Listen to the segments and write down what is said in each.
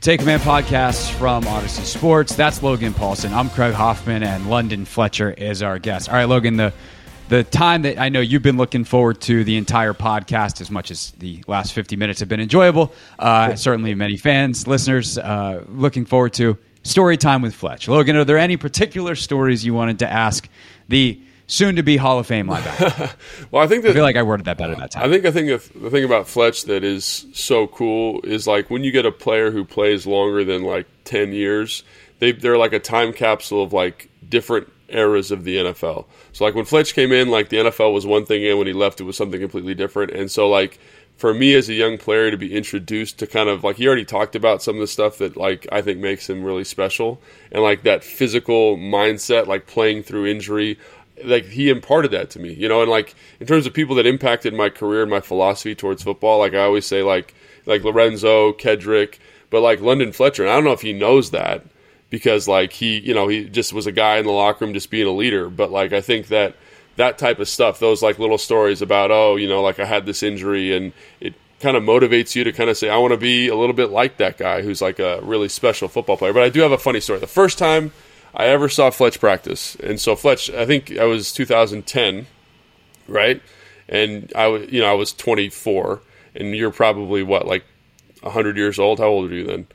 Take Command podcast from Audacy Sports. That's Logan Paulsen. I'm Craig Hoffman, and London Fletcher is our guest. All right, Logan, the the time that I know you've been looking forward to the entire podcast as much as the last 50 minutes have been enjoyable. Uh, certainly, many fans, listeners, uh, looking forward to story time with Fletch. Logan, are there any particular stories you wanted to ask the soon to be Hall of Fame linebacker. well, I think that, I feel like I worded that better that time. I think I think the thing about Fletch that is so cool is like when you get a player who plays longer than like ten years, they they're like a time capsule of like different eras of the NFL. So like when Fletch came in, like the NFL was one thing, and when he left, it was something completely different. And so like for me as a young player to be introduced to kind of like he already talked about some of the stuff that like I think makes him really special and like that physical mindset, like playing through injury like he imparted that to me, you know, and like in terms of people that impacted my career and my philosophy towards football, like I always say, like like Lorenzo, Kedric, but like London Fletcher, I don't know if he knows that because like he, you know, he just was a guy in the locker room just being a leader, but like I think that that type of stuff, those like little stories about oh, you know, like I had this injury and it kind of motivates you to kind of say I want to be a little bit like that guy who's like a really special football player. But I do have a funny story. The first time I ever saw Fletch practice. And so Fletch, I think I was 2010, right? And I was, you know, I was 24, and you're probably what, like 100 years old? How old are you then?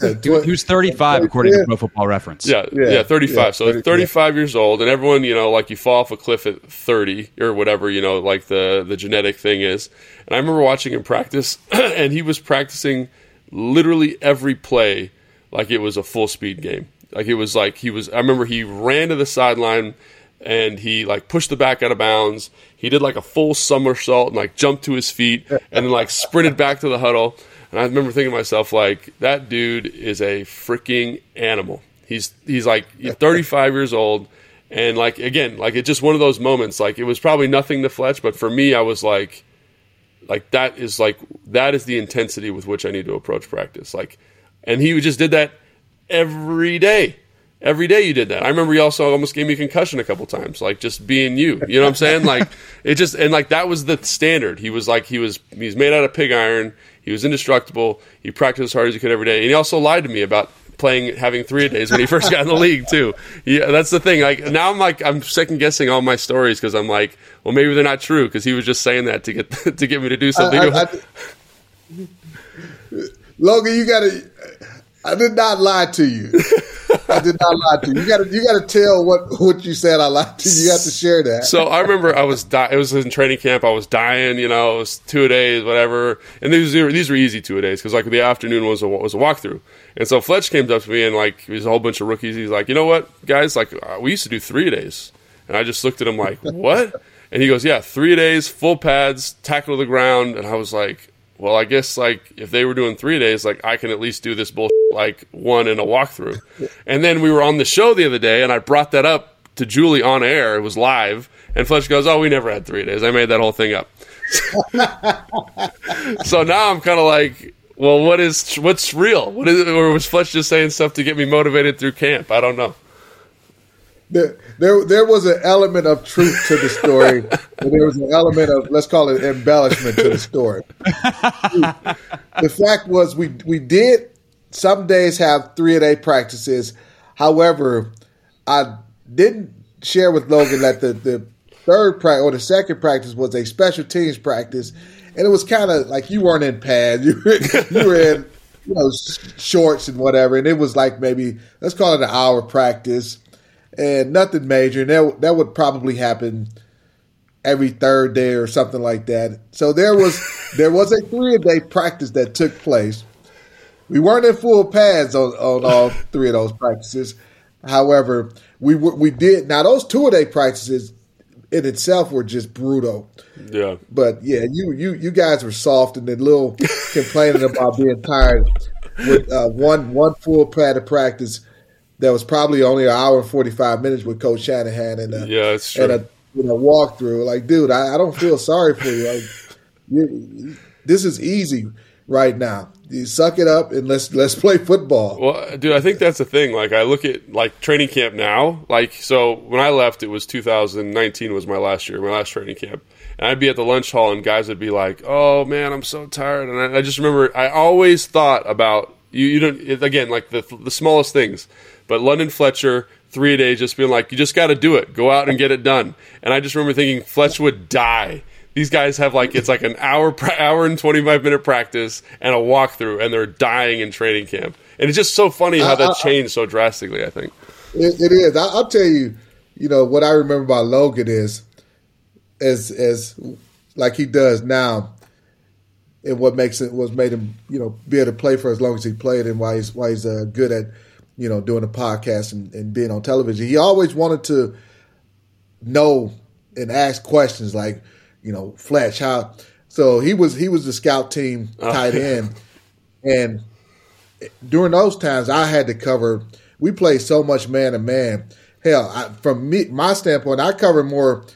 Uh, he was 35 according to Pro Football Reference. Yeah, yeah, yeah 35. Yeah, so 35 years old, and everyone, you know, like you fall off a cliff at 30 or whatever, you know, like the the genetic thing is. And I remember watching him practice, and he was practicing literally every play like it was a full speed game. Like it was like he was. I remember he ran to the sideline and he like pushed the back out of bounds. He did like a full somersault and like jumped to his feet and then like sprinted back to the huddle. And I remember thinking to myself like that dude is a freaking animal. He's he's like 35 years old and like again like it's just one of those moments like it was probably nothing to Fletch but for me I was like like that is like that is the intensity with which I need to approach practice like and he just did that every day. Every day you did that. I remember you also almost gave me a concussion a couple times, like just being you. You know what I'm saying? Like it just and like that was the standard. He was like he was he's made out of pig iron. He was indestructible. He practiced as hard as he could every day, and he also lied to me about playing having three days when he first got in the league too. Yeah, that's the thing. Like now I'm like I'm second guessing all my stories because I'm like, well maybe they're not true because he was just saying that to get to get me to do something. I, I, I, Logan, you got to I did not lie to you. I did not lie to you. You got to you got to tell what what you said. I lied to you. You have to share that. So I remember I was di- it was in training camp. I was dying. You know, it was two days, whatever. And these were, these were easy two days because like the afternoon was a was a walkthrough. And so Fletch came up to me and like there's a whole bunch of rookies. He's like, you know what, guys, like uh, we used to do three days. And I just looked at him like, what? And he goes, yeah, three days, full pads, tackle the ground. And I was like, well, I guess like if they were doing three days, like I can at least do this bullshit like one in a walkthrough. And then we were on the show the other day, and I brought that up to Julie on air. It was live, and Fletch goes, "Oh, we never had three days. I made that whole thing up." so now I'm kind of like, Well, what is what's real? What is or was Fletch just saying stuff to get me motivated through camp? I don't know. There, there, there was an element of truth to the story, and there was an element of let's call it embellishment to the story. the fact was, we we did some days have three a day practices. However, I didn't share with Logan that the the third practice or the second practice was a special teams practice, and it was kind of like you weren't in pads, you were, you were in you know shorts and whatever, and it was like maybe let's call it an hour practice, and nothing major, and that that would probably happen every third day or something like that. So there was there was a three a day practice that took place. We weren't in full pads on, on all three of those practices. However, we we did now those two a day practices in itself were just brutal. Yeah. But yeah, you you you guys were soft and a little complaining about being tired with uh, one one full pad of practice that was probably only an hour and forty five minutes with Coach Shanahan and a, yeah, it's true. and a you know walkthrough. Like, dude, I, I don't feel sorry for you. Like, you, this is easy right now. You suck it up and let's let's play football. Well, dude, I think that's the thing. Like, I look at like training camp now. Like, so when I left, it was 2019 was my last year, my last training camp, and I'd be at the lunch hall, and guys would be like, "Oh man, I'm so tired," and I, I just remember I always thought about you. You don't it, again like the the smallest things, but London Fletcher three a day just being like, "You just got to do it. Go out and get it done." And I just remember thinking Fletch would die these guys have like it's like an hour hour and 25 minute practice and a walkthrough and they're dying in training camp. And it's just so funny how that changed so drastically i think. It, it is. I, will tell you you know what i remember about logan is as as like he does now and what makes it was made him you know be able to play for as long as he played and why he's why he's uh, good at you know doing a podcast and, and being on television. He always wanted to know and ask questions like you know, Fletch. How so he was he was the scout team oh, tight end, and during those times I had to cover. We played so much man to man. Hell, I, from me my standpoint, I covered more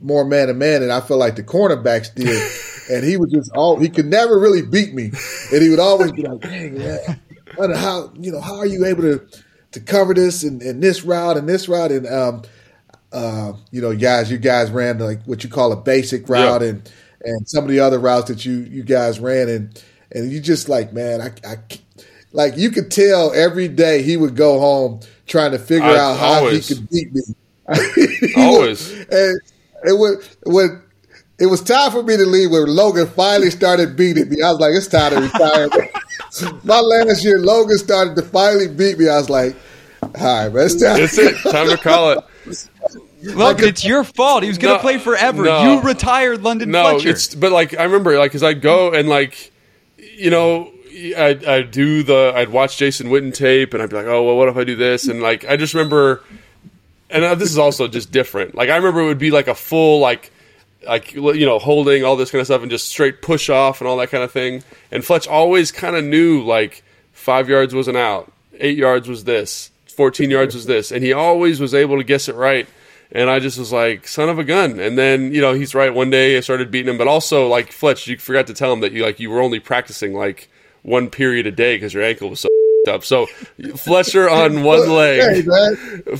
more man to man than I feel like the cornerbacks did. and he was just all he could never really beat me, and he would always be like, "Dang, man, how you know how are you able to to cover this and, and this route and this route?" And um, uh, you know, guys, you guys ran like what you call a basic route, yeah. and and some of the other routes that you you guys ran, and and you just like, man, I, I like you could tell every day he would go home trying to figure I, out how always. he could beat me. always, and it would when it was time for me to leave when Logan finally started beating me. I was like, it's time to retire. My last year, Logan started to finally beat me. I was like, all right, man, it's time. It's it. Time to call it. Look, it's your fault. He was going to no, play forever. No, you retired London no, Fletcher. It's, but like I remember, like, because I'd go and like, you know, I'd, I'd, do the, I'd watch Jason Witten tape, and I'd be like, oh well, what if I do this? And like, I just remember, and uh, this is also just different. Like, I remember it would be like a full like, like you know, holding all this kind of stuff and just straight push off and all that kind of thing. And Fletch always kind of knew like five yards wasn't out, eight yards was this, fourteen yards was this, and he always was able to guess it right and I just was like, son of a gun. And then, you know, he's right. One day I started beating him, but also like Fletch, you forgot to tell him that you like you were only practicing like one period a day because your ankle was so up. So Fletcher on one leg, hey,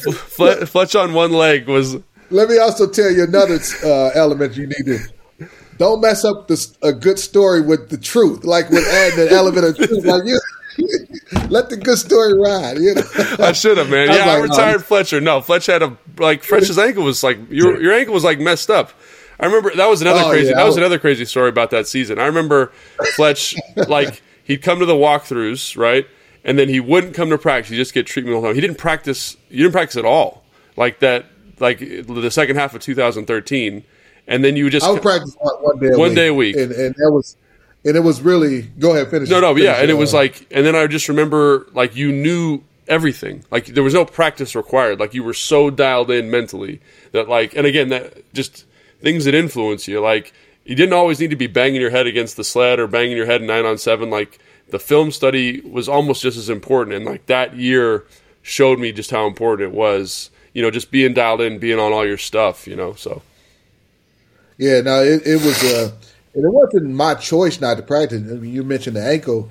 Fletch on one leg was. Let me also tell you another uh, element you need to. Don't mess up this, a good story with the truth, like with adding an element of truth. Like you, Let the good story ride. You know? I should have, man. I yeah, like, I retired Fletcher. No, Fletcher had a like Fletcher's ankle was like your your ankle was like messed up. I remember that was another oh, crazy. Yeah. That was another crazy story about that season. I remember Fletch like he'd come to the walkthroughs, right, and then he wouldn't come to practice. He just get treatment all the time. He didn't practice. He didn't practice at all. Like that. Like the second half of 2013, and then you would just I would practice one day a one week. day a week, and, and that was and it was really go ahead finish. No, no, finish yeah, and it was like, and then I just remember like you knew everything. Like there was no practice required. Like you were so dialed in mentally that like, and again, that just things that influence you. Like you didn't always need to be banging your head against the sled or banging your head nine on seven. Like the film study was almost just as important, and like that year showed me just how important it was. You know, just being dialed in, being on all your stuff. You know, so yeah, no, it, it was. Uh, and it wasn't my choice not to practice. I mean, you mentioned the ankle.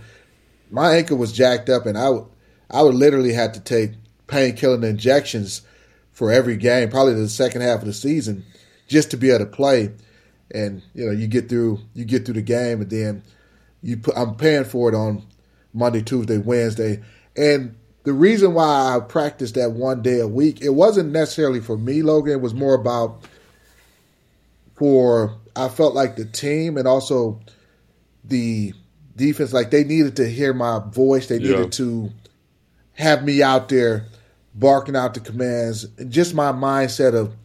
My ankle was jacked up, and I would I would literally have to take painkilling injections for every game, probably the second half of the season, just to be able to play. And you know, you get through you get through the game, and then you put, I'm paying for it on Monday, Tuesday, Wednesday, and the reason why I practiced that one day a week, it wasn't necessarily for me, Logan. It was more about for I felt like the team and also the defense, like they needed to hear my voice. They needed yeah. to have me out there barking out the commands. And just my mindset of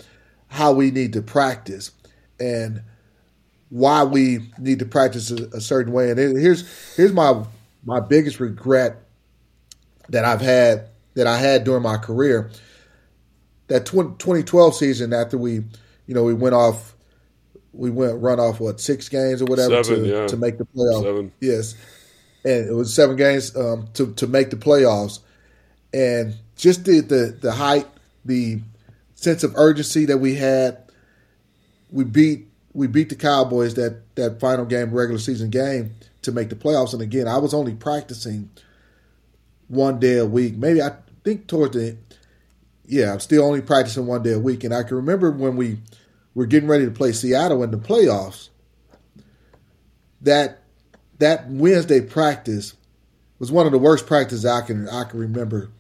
how we need to practice and why we need to practice a, a certain way. And here's here's my my biggest regret that I've had that I had during my career. That 2012 season after we, you know, we went off we went run off what six games or whatever seven, to, yeah. to make the playoffs. Seven. Yes, and it was seven games um, to to make the playoffs, and just the the the height, the sense of urgency that we had. We beat we beat the Cowboys that that final game regular season game to make the playoffs, and again I was only practicing one day a week. Maybe I think towards the yeah I'm still only practicing one day a week, and I can remember when we we're getting ready to play Seattle in the playoffs. That that Wednesday practice was one of the worst practices I can I can remember,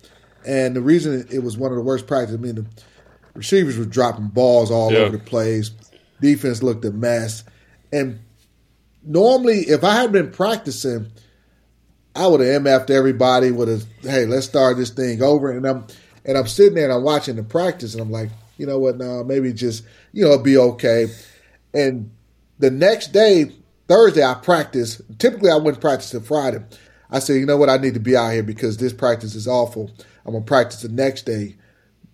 and the reason it was one of the worst practices, I mean, the receivers were dropping balls all yeah. over the place, defense looked a mess, and normally if I had been practicing, I would have mf'd everybody. Would have hey, let's start this thing over, and I'm and I'm sitting there and I'm watching the practice, and I'm like, you know what, now maybe just you know, be okay. And the next day, Thursday, I practice. Typically, I wouldn't practice until Friday. I said, you know what, I need to be out here because this practice is awful. I'm gonna practice the next day.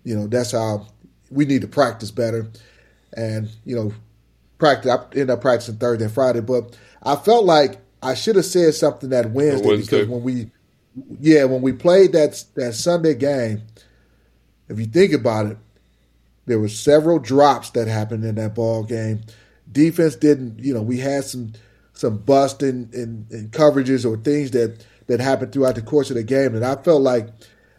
You know, that's how we need to practice better. And you know, practice. I ended up practicing Thursday and Friday, but I felt like I should have said something that Wednesday, Wednesday, because when we, yeah, when we played that that Sunday game, if you think about it, there were several drops that happened in that ball game. Defense didn't, you know, we had some some bust in, in, in coverages or things that that happened throughout the course of the game that I felt like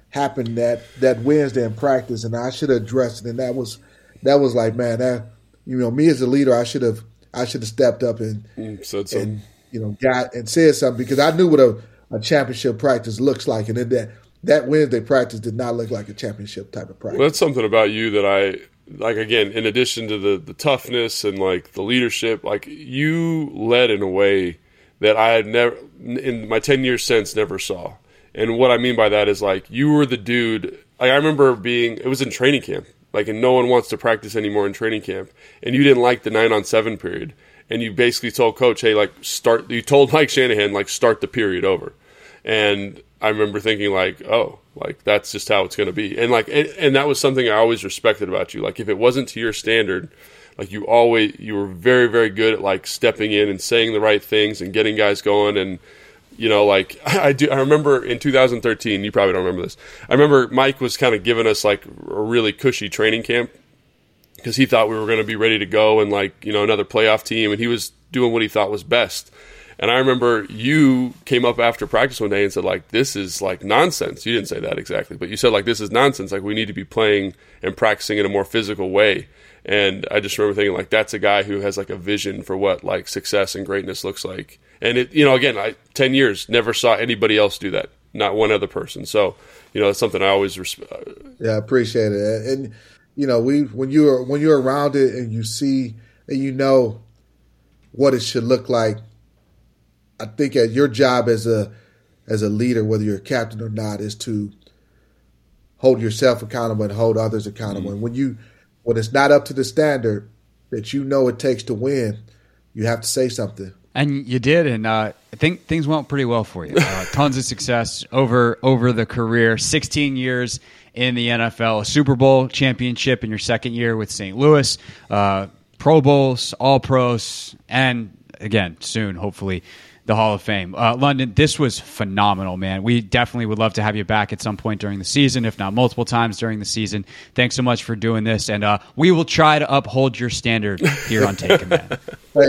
happened that that Wednesday in practice, and I should have addressed it. And that was that was like, man, that you know, me as a leader, I should have I should have stepped up and mm, said something. and you know got and said something because I knew what a, a championship practice looks like, and then that that Wednesday practice did not look like a championship type of practice. Well, that's something about you that I like. Again, in addition to the the toughness and like the leadership, like you led in a way that I had never in my ten years since never saw. And what I mean by that is like you were the dude. Like I remember being. It was in training camp. Like, and no one wants to practice anymore in training camp. And you didn't like the nine on seven period. And you basically told coach, hey, like start. You told Mike Shanahan like start the period over. And I remember thinking like, oh, like that's just how it's going to be, and like, and, and, that was something I always respected about you. Like, if it wasn't to your standard, like you always, you were very, very good at like stepping in and saying the right things and getting guys going, and you know, like I do. I remember in 2013, you probably don't remember this. I remember Mike was kind of giving us like a really cushy training camp because he thought we were going to be ready to go and like you know another playoff team, and he was doing what he thought was best. And I remember you came up after practice one day and said, like, this is like nonsense. You didn't say that exactly, but you said, like, this is nonsense. Like, we need to be playing and practicing in a more physical way. And I just remember thinking, like, that's a guy who has like a vision for what like success and greatness looks like. And it, you know, again, I, 10 years, never saw anybody else do that, not one other person. So, you know, that's something I always respect. Uh, yeah, I appreciate it. And, you know, we, when you're, when you're around it and you see and you know what it should look like I think as your job as a as a leader, whether you're a captain or not, is to hold yourself accountable and hold others accountable. Mm-hmm. And when you when it's not up to the standard that you know it takes to win, you have to say something. And you did, and uh, I think things went pretty well for you. Uh, tons of success over over the career. Sixteen years in the NFL, a Super Bowl championship in your second year with St. Louis, uh, Pro Bowls, All Pros, and again soon, hopefully, the Hall of Fame. Uh, London, this was phenomenal, man. We definitely would love to have you back at some point during the season, if not multiple times during the season. Thanks so much for doing this, and uh, we will try to uphold your standard here on Take Man. Hey,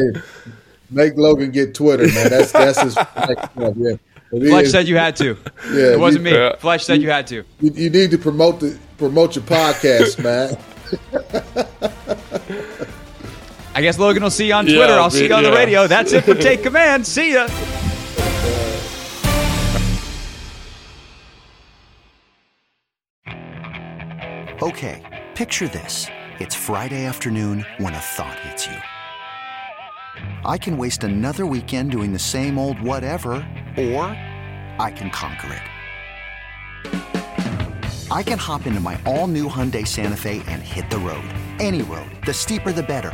make Logan get Twitter, man. That's that's his next. Yeah. Fletch said you had to. Yeah, it wasn't you, me. Yeah. Fletch said you had to. You, you need to promote the promote your podcast, man. I guess Logan will see you on Yeah, Twitter. I'll see you on the radio. That's it for Take Command. See ya. Okay, picture this. It's Friday afternoon when a thought hits you. I can waste another weekend doing the same old whatever, or I can conquer it. I can hop into my all new Hyundai Santa Fe and hit the road. Any road. The steeper, the better.